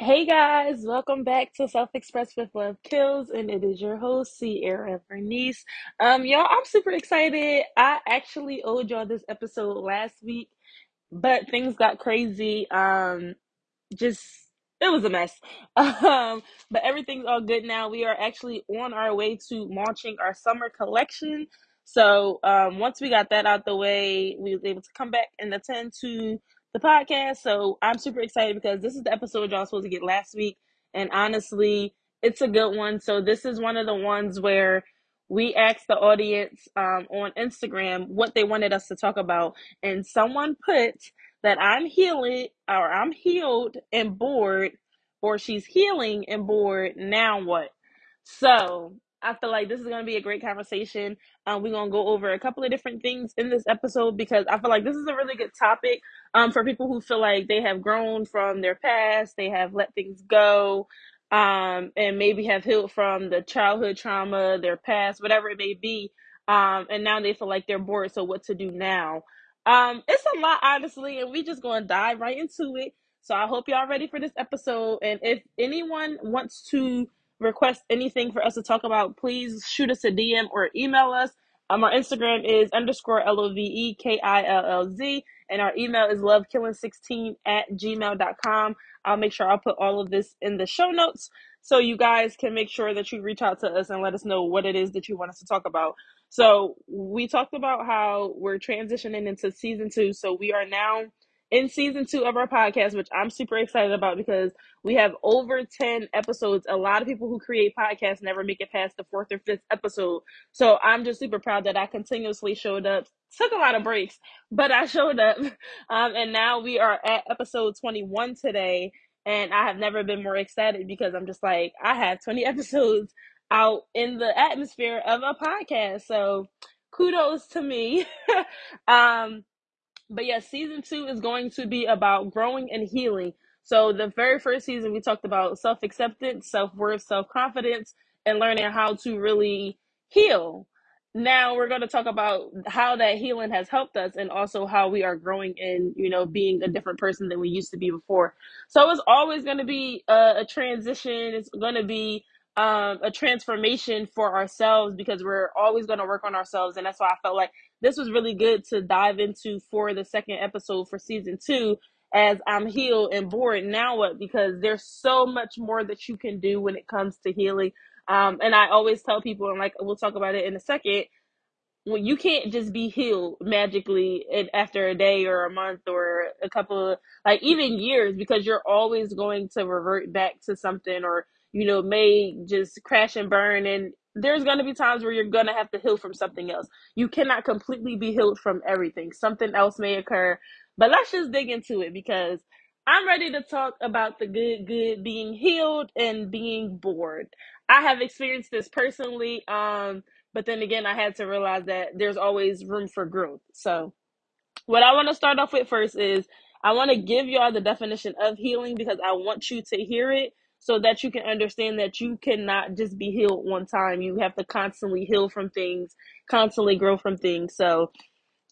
Hey guys, welcome back to Self Express with Lovekillz, and it is your host, Sierra Bernice. Um, y'all, I'm super excited. I actually owed y'all this episode last week, but things got crazy. Um, just it was a mess. Um, but everything's all good now. We are actually on our way to launching our summer collection. So um, once we got that out the way, we was able to come back and attend to the podcast. So I'm super excited because this is the episode y'all supposed to get last week, and honestly, it's a good one. So this is one of the ones where we asked the audience um, on Instagram what they wanted us to talk about, and someone put that I'm healing or I'm healed and bored, or she's healing and bored. Now what? So I feel like this is going to be a great conversation. Um, we're going to go over a couple of different things in this episode because I feel like this is a really good topic um, for people who feel like they have grown from their past, they have let things go, um, and maybe have healed from the childhood trauma, their past, whatever it may be. Um, and now they feel like they're bored. So, what to do now? Um, it's a lot, honestly, and we just gonna dive right into it. So I hope y'all ready for this episode. And if anyone wants to request anything for us to talk about, please shoot us a DM or email us. Um, our Instagram is underscore L O V E K I L L Z, and our email is lovekilling16 at gmail.com. I'll make sure I'll put all of this in the show notes so you guys can make sure that you reach out to us and let us know what it is that you want us to talk about. So we talked about how we're transitioning into season two. So we are now in season two of our podcast, which I'm super excited about because we have over 10 episodes. A lot of people who create podcasts never make it past the fourth or fifth episode. So I'm just super proud that I continuously showed up. Took a lot of breaks, but I showed up. Um, and now we are at episode 21 today. And I have never been more excited because I'm just like, I have 20 episodes out in the atmosphere of a podcast. So kudos to me. um, but yeah, season two is going to be about growing and healing. So the very first season we talked about self acceptance, self worth, self confidence, and learning how to really heal. Now we're going to talk about how that healing has helped us and also how we are growing in, you know, being a different person than we used to be before. So it's always going to be a, a transition. It's going to be um, a transformation for ourselves because we're always going to work on ourselves. And that's why I felt like this was really good to dive into for the second episode for season two as I'm healed and bored. Now what? Because there's so much more that you can do when it comes to healing. Um, and I always tell people, and like we'll talk about it in a second, well, you can't just be healed magically in, after a day or a month or a couple of like even years because you're always going to revert back to something or you know may just crash and burn and there's going to be times where you're going to have to heal from something else. You cannot completely be healed from everything. Something else may occur but let's just dig into it because i'm ready to talk about the good good being healed and being bored. I have experienced this personally um but then again, I had to realize that there's always room for growth. So, what I want to start off with first is I want to give y'all the definition of healing because I want you to hear it so that you can understand that you cannot just be healed one time. You have to constantly heal from things, constantly grow from things. So,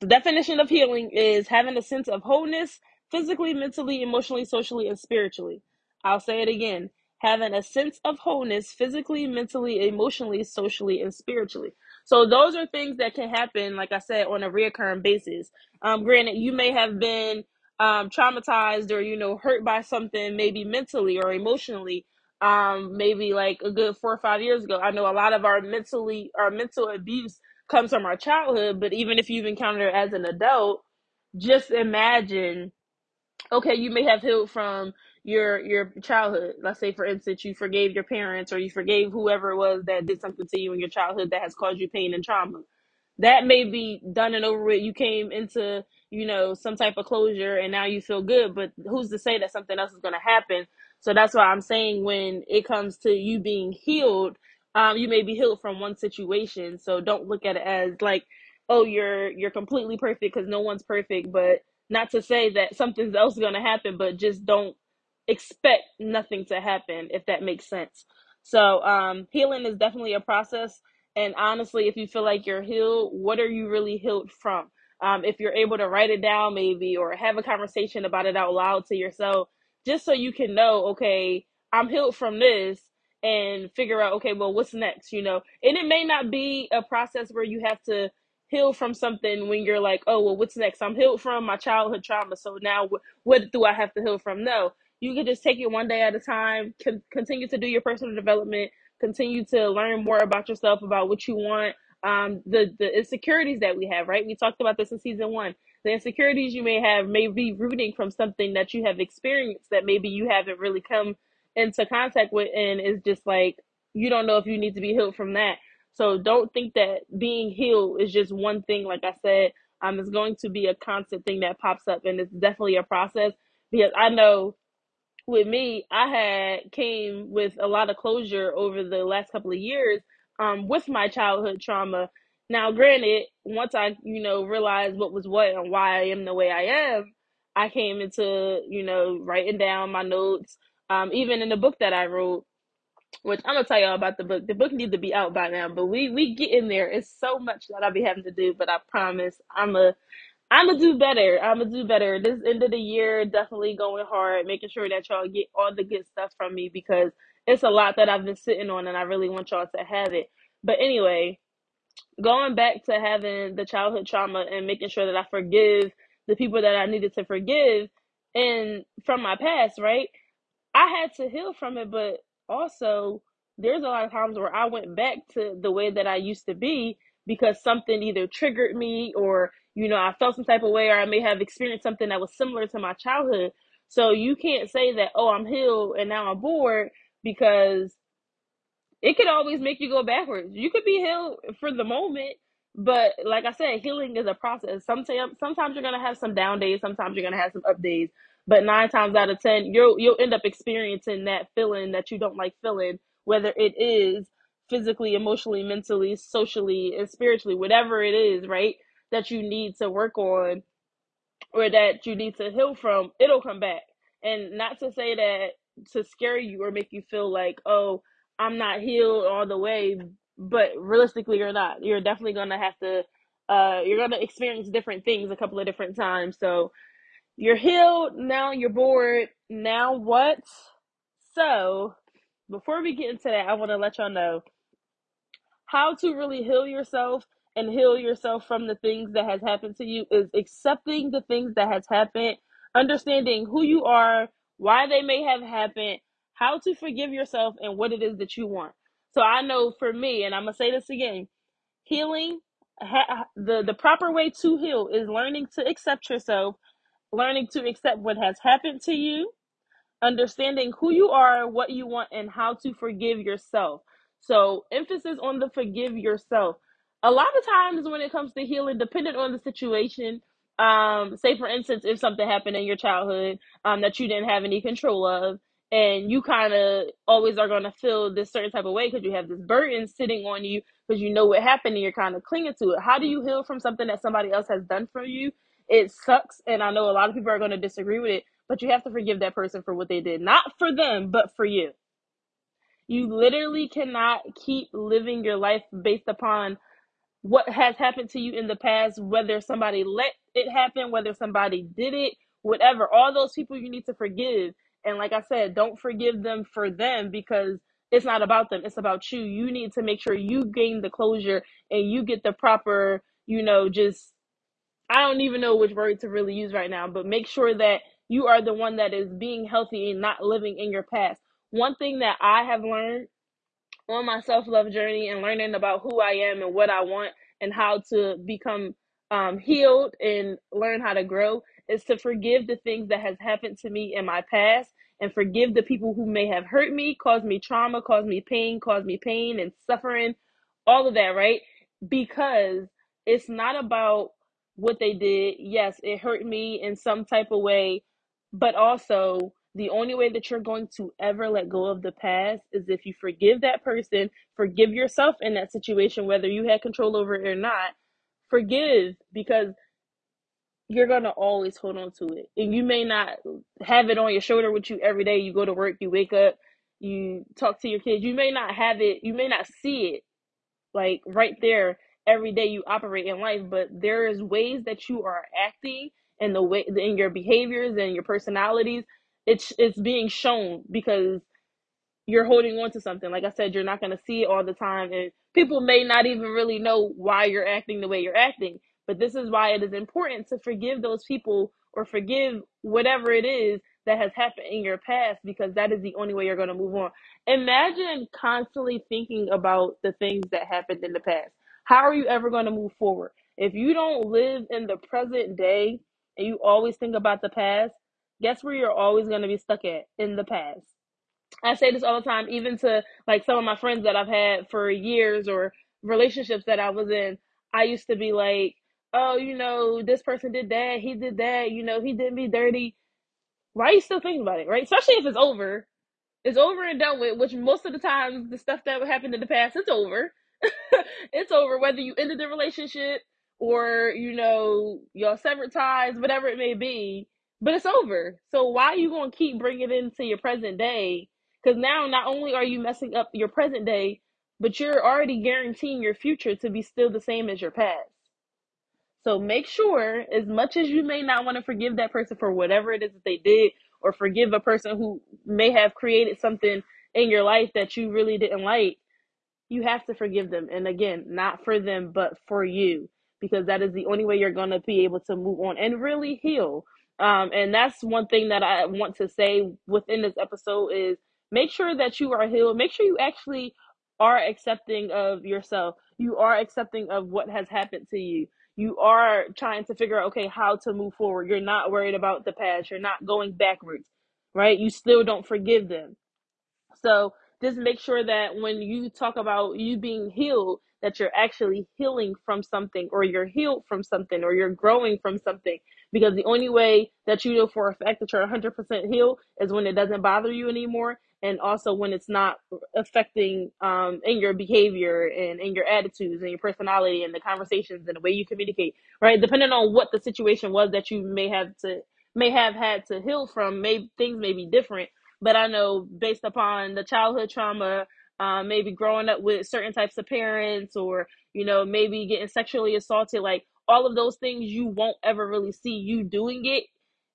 the definition of healing is having a sense of wholeness physically, mentally, emotionally, socially, and spiritually. I'll say it again having a sense of wholeness physically, mentally, emotionally, socially, and spiritually. So, those are things that can happen, like I said, on a reoccurring basis. Um, granted, you may have been um, traumatized or, you know, hurt by something, maybe mentally or emotionally. Um, maybe like a good four or five years ago. I know a lot of our mentally, our mental abuse comes from our childhood, but even if you've encountered it as an adult, just imagine okay, you may have healed from your your childhood. Let's say for instance you forgave your parents or you forgave whoever it was that did something to you in your childhood that has caused you pain and trauma that may be done and over with. You came into, you know, some type of closure and now you feel good, but who's to say that something else is going to happen? So that's why I'm saying when it comes to you being healed, um, you may be healed from one situation. So don't look at it as like, oh, you're you're completely perfect because no one's perfect. But not to say that something else is going to happen, but just don't expect nothing to happen if that makes sense. So um, healing is definitely a process and honestly, if you feel like you're healed, what are you really healed from? Um, if you're able to write it down, maybe, or have a conversation about it out loud to yourself, just so you can know, okay, I'm healed from this and figure out, okay, well, what's next, you know? And it may not be a process where you have to heal from something when you're like, oh, well, what's next? I'm healed from my childhood trauma. So now what, do I have to heal from? No, you can just take it one day at a time, con- continue to do your personal development, continue to learn more about yourself, about what you want. Um, the, the insecurities that we have, right? We talked about this in season one. The insecurities you may have may be rooting from something that you have experienced that maybe you haven't really come into contact with, and it's just like you don't know if you need to be healed from that so don't think that being healed is just one thing. Like I said, um, it's going to be a constant thing that pops up, and it's definitely a process because I know with me, I had came with a lot of closure over the last couple of years, um, with my childhood trauma. Now, granted, once I you know realized what was what and why I am the way I am, I came into you know writing down my notes. Um, even in the book that I wrote, which I'm gonna tell y'all about the book. The book needs to be out by now, but we we get in there. It's so much that I'll be having to do, but I promise I'm a I'm gonna do better. I'm gonna do better. This end of the year, definitely going hard, making sure that y'all get all the good stuff from me because it's a lot that I've been sitting on, and I really want y'all to have it. But anyway, going back to having the childhood trauma and making sure that I forgive the people that I needed to forgive and from my past, right? I had to heal from it, but also there's a lot of times where I went back to the way that I used to be because something either triggered me or you know I felt some type of way or I may have experienced something that was similar to my childhood. So you can't say that oh I'm healed and now I'm bored because it could always make you go backwards. You could be healed for the moment, but like I said, healing is a process. Sometimes sometimes you're gonna have some down days, sometimes you're gonna have some up days. But nine times out of ten, you'll you'll end up experiencing that feeling that you don't like feeling, whether it is physically, emotionally, mentally, socially, and spiritually, whatever it is, right? That you need to work on or that you need to heal from, it'll come back. And not to say that to scare you or make you feel like, oh, I'm not healed all the way, but realistically, you're not. You're definitely gonna have to, uh, you're gonna experience different things a couple of different times. So you're healed now. You're bored now. What? So before we get into that, I want to let y'all know how to really heal yourself and heal yourself from the things that has happened to you is accepting the things that has happened understanding who you are why they may have happened how to forgive yourself and what it is that you want so i know for me and i'm gonna say this again healing ha- the the proper way to heal is learning to accept yourself learning to accept what has happened to you understanding who you are, what you want, and how to forgive yourself. So, emphasis on the forgive yourself. A lot of times, when it comes to healing, depending on the situation, um, say for instance, if something happened in your childhood um, that you didn't have any control of, and you kind of always are going to feel this certain type of way because you have this burden sitting on you because you know what happened and you're kind of clinging to it. How do you heal from something that somebody else has done for you? It sucks, and I know a lot of people are going to disagree with it but you have to forgive that person for what they did. Not for them, but for you. You literally cannot keep living your life based upon what has happened to you in the past, whether somebody let it happen, whether somebody did it, whatever. All those people you need to forgive. And like I said, don't forgive them for them because it's not about them, it's about you. You need to make sure you gain the closure and you get the proper, you know, just I don't even know which word to really use right now, but make sure that you are the one that is being healthy and not living in your past. One thing that I have learned on my self love journey and learning about who I am and what I want and how to become um, healed and learn how to grow is to forgive the things that has happened to me in my past and forgive the people who may have hurt me, caused me trauma, caused me pain, caused me pain and suffering, all of that, right? Because it's not about what they did. Yes, it hurt me in some type of way, but also the only way that you're going to ever let go of the past is if you forgive that person, forgive yourself in that situation, whether you had control over it or not. Forgive because you're gonna always hold on to it. And you may not have it on your shoulder with you every day. You go to work, you wake up, you talk to your kids. You may not have it, you may not see it like right there every day you operate in life, but there is ways that you are acting and the way in your behaviors and your personalities it's it's being shown because you're holding on to something. Like I said, you're not going to see it all the time. And people may not even really know why you're acting the way you're acting. But this is why it is important to forgive those people or forgive whatever it is that has happened in your past because that is the only way you're going to move on. Imagine constantly thinking about the things that happened in the past. How are you ever going to move forward? If you don't live in the present day and you always think about the past, guess where you're always going to be stuck at? In the past I say this all the time, even to like some of my friends that I've had for years or relationships that I was in. I used to be like, oh, you know, this person did that, he did that, you know, he did me dirty. Why are you still thinking about it, right? Especially if it's over it's over and done with, which most of the times the stuff that happened in the past, it's over. it's over whether you ended the relationship or, you know, y'all severed ties, whatever it may be, but it's over. So why are you going to keep bringing it into your present day? Because now not only are you messing up your present day, but you're already guaranteeing your future to be still the same as your past. So make sure, as much as you may not want to forgive that person for whatever it is that they did, or forgive a person who may have created something in your life that you really didn't like, you have to forgive them. And again, not for them, but for you, because that is the only way you're going to be able to move on and really heal. Um, and that's one thing that I want to say within this episode is make sure that you are healed. Make sure you actually are accepting of yourself. You are accepting of what has happened to you. You are trying to figure out, okay, how to move forward. You're not worried about the past. You're not going backwards, right? You still don't forgive them so just make sure that when you talk about you being healed, that you're actually healing from something, or you're healed from something, or you're growing from something. Because the only way that you know for a fact that you're 100% healed is when it doesn't bother you anymore, and also when it's not affecting um, in your behavior and in your attitudes and your personality and the conversations and the way you communicate. Right, depending on what the situation was that you may have to may have had to heal from, may things may be different but I know based upon the childhood trauma, um, maybe growing up with certain types of parents, or you know, maybe getting sexually assaulted, like all of those things, you won't ever really see you doing it,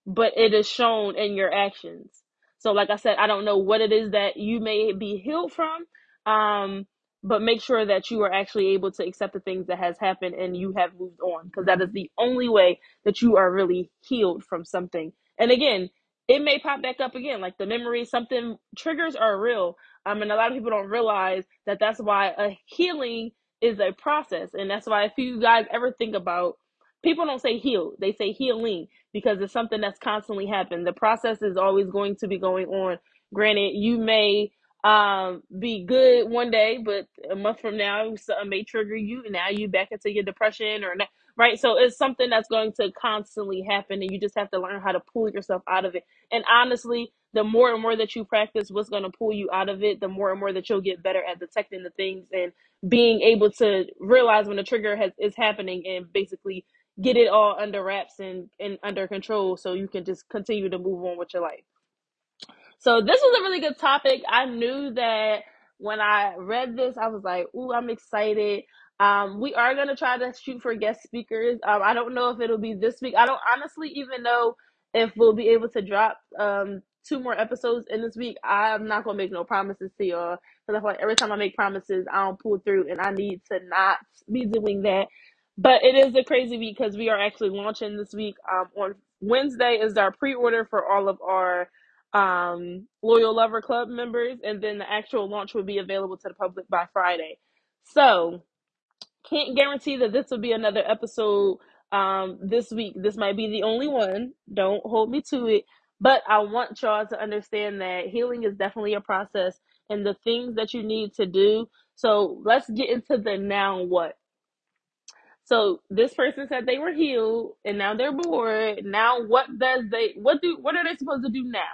but it is shown in your actions. So, like I said, I don't know what it is that you may be healed from, um, but make sure that you are actually able to accept the things that has happened and you have moved on, because that is the only way that you are really healed from something. And again, it may pop back up again like the memory something triggers are real um and a lot of people don't realize that that's why a healing is a process and that's why if you guys ever think about people don't say heal they say healing because it's something that's constantly happening the process is always going to be going on. Granted you may um be good one day but a month from now something may trigger you and now you back into your depression or not, right? So it's something that's going to constantly happen and you just have to learn how to pull yourself out of it. And honestly, the more and more that you practice what's going to pull you out of it, the more and more that you'll get better at detecting the things and being able to realize when the trigger has is happening and basically get it all under wraps and, and under control so you can just continue to move on with your life. So this was a really good topic. I knew that when I read this, I was like, "Ooh, I'm excited." Um, we are gonna try to shoot for guest speakers. Um, I don't know if it'll be this week. I don't honestly even know if we'll be able to drop um two more episodes in this week. I'm not gonna make no promises to y'all because I feel like every time I make promises, I don't pull through, and I need to not be doing that. But it is a crazy week because we are actually launching this week. Um, on Wednesday is our pre-order for all of our um, Loyal Lover Club members, and then the actual launch will be available to the public by Friday. So, can't guarantee that this will be another episode um, this week. This might be the only one. Don't hold me to it. But I want y'all to understand that healing is definitely a process and the things that you need to do. So, let's get into the now what. So this person said they were healed and now they're bored. Now what does they what do what are they supposed to do now?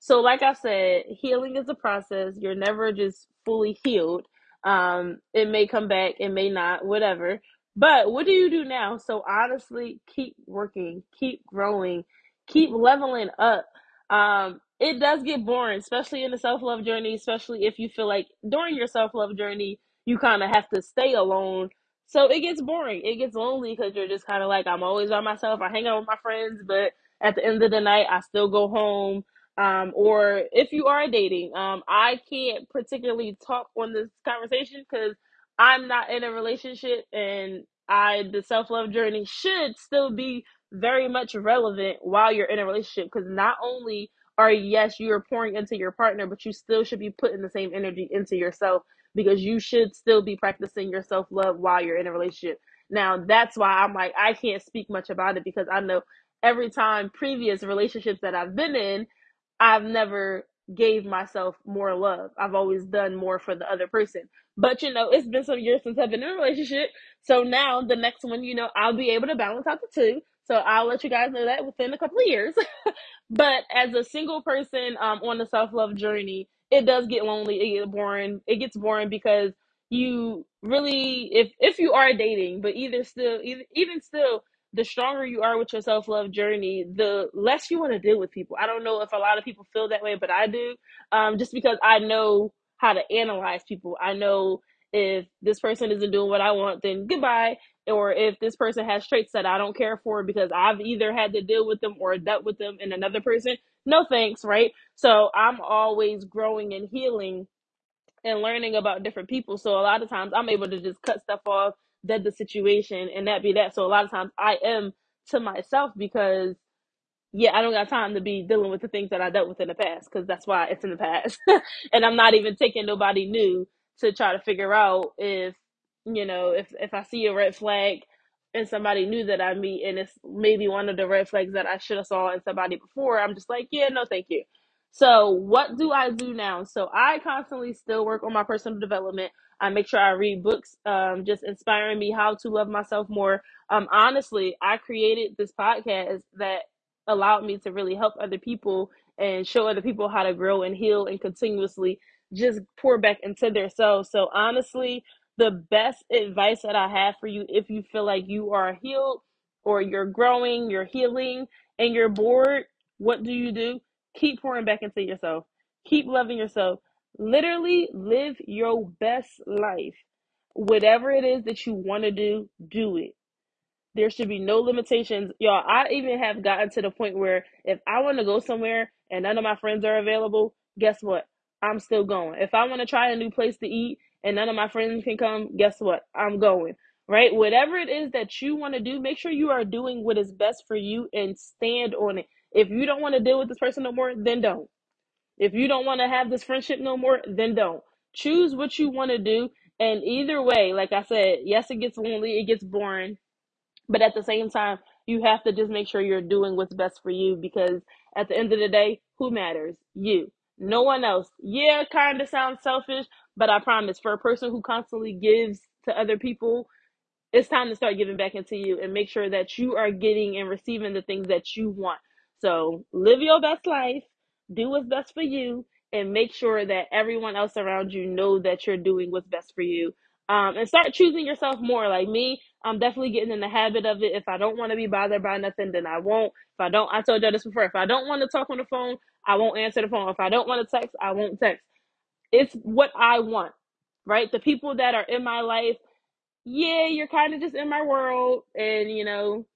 So, like I said, healing is a process. You're never just fully healed. Um, it may come back, it may not, whatever. But what do you do now? So, honestly, keep working, keep growing, keep leveling up. Um, it does get boring, especially in the self love journey, especially if you feel like during your self love journey, you kind of have to stay alone. So, it gets boring. It gets lonely because you're just kind of like, I'm always by myself. I hang out with my friends, but at the end of the night, I still go home um, or if you are dating. Um, I can't particularly talk on this conversation because I'm not in a relationship, and I the self love journey should still be very much relevant while you're in a relationship because not only are yes you are pouring into your partner, but you still should be putting the same energy into yourself because you should still be practicing your self love while you're in a relationship. Now that's why I'm like I can't speak much about it because I know every time previous relationships that I've been in, I've never gave myself more love. I've always done more for the other person. But you know, it's been some years since I've been in a relationship. So now the next one, you know, I'll be able to balance out the two. So I'll let you guys know that within a couple of years. but as a single person um, on the self love journey, it does get lonely. It gets boring. It gets boring because you really, if if you are dating, but either still, even, even still, the stronger you are with your self love journey, the less you want to deal with people. I don't know if a lot of people feel that way, but I do. Um, just because I know how to analyze people. I know if this person isn't doing what I want, then goodbye. Or if this person has traits that I don't care for because I've either had to deal with them or dealt with them in another person, no thanks, right? So I'm always growing and healing and learning about different people. So a lot of times I'm able to just cut stuff off, dead the situation, and that be that. So a lot of times I am to myself because yeah, I don't got time to be dealing with the things that I dealt with in the past because that's why it's in the past. and I'm not even taking nobody new to try to figure out if, you know, if if I see a red flag and somebody new that I meet and it's maybe one of the red flags that I should have saw in somebody before, I'm just like, yeah, no, thank you. So what do I do now? So I constantly still work on my personal development. I make sure I read books, um, just inspiring me how to love myself more. Um, honestly, I created this podcast that allowed me to really help other people and show other people how to grow and heal and continuously just pour back into themselves. So honestly, the best advice that I have for you if you feel like you are healed or you're growing, you're healing, and you're bored, what do you do? Keep pouring back into yourself. Keep loving yourself. Literally live your best life. Whatever it is that you want to do, do it there should be no limitations. Y'all, I even have gotten to the point where if I want to go somewhere and none of my friends are available, guess what? I'm still going. If I want to try a new place to eat and none of my friends can come, guess what? I'm going. Right? Whatever it is that you want to do, make sure you are doing what is best for you and stand on it. If you don't want to deal with this person no more, then don't. If you don't want to have this friendship no more, then don't. Choose what you want to do. And either way, like I said, yes, it gets lonely, it gets boring but at the same time, you have to just make sure you're doing what's best for you because at the end of the day, who matters? You. No one else. Yeah, kind of sounds selfish, but I promise for a person who constantly gives to other people, it's time to start giving back into you and make sure that you are getting and receiving the things that you want. So live your best life, do what's best for you, and make sure that everyone else around you know that you're doing what's best for you. Um, and start choosing yourself more. Like me, I'm definitely getting in the habit of it. If I don't want to be bothered by nothing, then I won't. If I don't, I told you this before. If I don't want to talk on the phone, I won't answer the phone. If I don't want to text, I won't text. It's what I want, right? The people that are in my life yeah, you're kind of just in my world, and you know,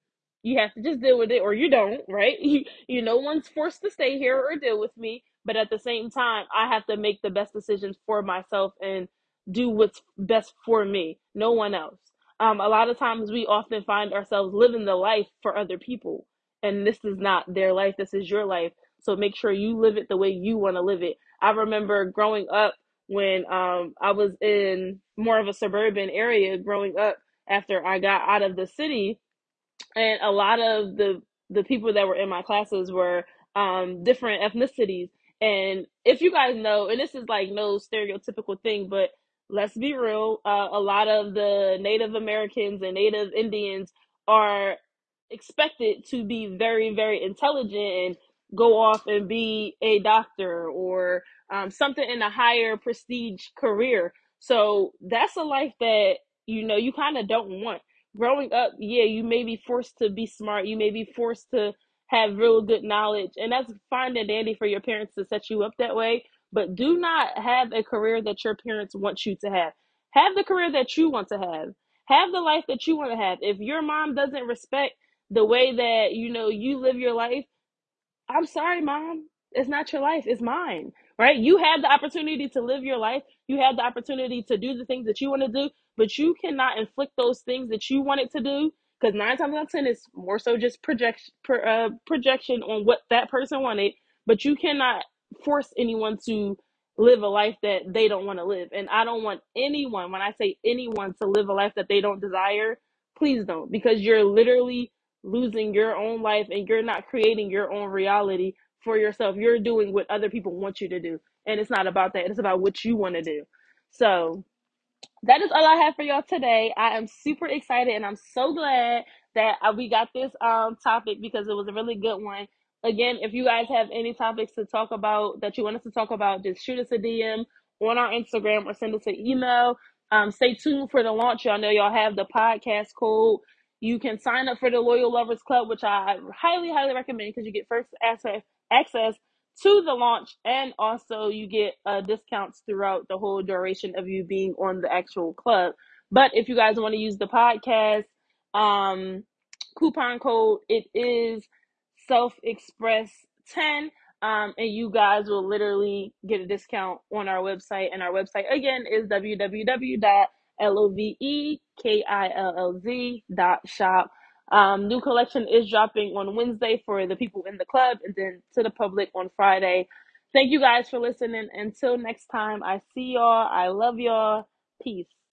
you have to just deal with it, or you don't, right? You, you, no one's forced to stay here or deal with me, but at the same time, I have to make the best decisions for myself and do what's best for me, no one else. Um, a lot of times, we often find ourselves living the life for other people, and this is not their life. This is your life. So make sure you live it the way you want to live it. I remember growing up when um, I was in more of a suburban area growing up after I got out of the city and a lot of the the people that were in my classes were um, different ethnicities. And if you guys know, and this is like no stereotypical thing, but let's be real, uh, a lot of the Native Americans and Native Indians are expected to be very, very intelligent and go off and be a doctor or um, something in a higher prestige career. So that's a life that you know you kind of don't want growing up, yeah, you may be forced to be smart. You may be forced to have real good knowledge. And that's fine and dandy for your parents to set you up that way. But do not have a career that your parents want you to have. Have the career that you want to have. Have the life that you want to have. If your mom doesn't respect the way that, you know, you live your life, I'm sorry, mom. it's not your life, it's mine, right? You have the opportunity to live your life. You have the opportunity to do the things that you want to do, but you cannot inflict those things that you wanted to do because nine times out of ten, it's more so just projection, uh, projection on what that person wanted. But you cannot force anyone to live a life that they don't want to live. And I don't want anyone, when I say anyone, to live a life that they don't desire. Please don't, because you're literally losing your own life and you're not creating your own reality for yourself. You're doing what other people want you to do. And it's not about that. It's about what you want to do. So that is all I have for y'all today. I am super excited and I'm so glad that we got this um topic because it was a really good one. Again, if you guys have any topics to talk about that you want us to talk about, just shoot us a DM on our Instagram or send us an email. Um, stay tuned for the launch. Y'all know y'all have the podcast code. You can sign up for the Loyal Lovers Club, which I highly, highly recommend because you get first access access to the launch and also you get uh, discounts throughout the whole duration of you being on the actual club. But if you guys want to use the podcast um coupon code it is self express 10 um and you guys will literally get a discount on our website. And our website again is www.lovekillz.shop um, new collection is dropping on Wednesday for the people in the club and then to the public on Friday. Thank you guys for listening. Until next time, I see y'all. I love y'all. Peace.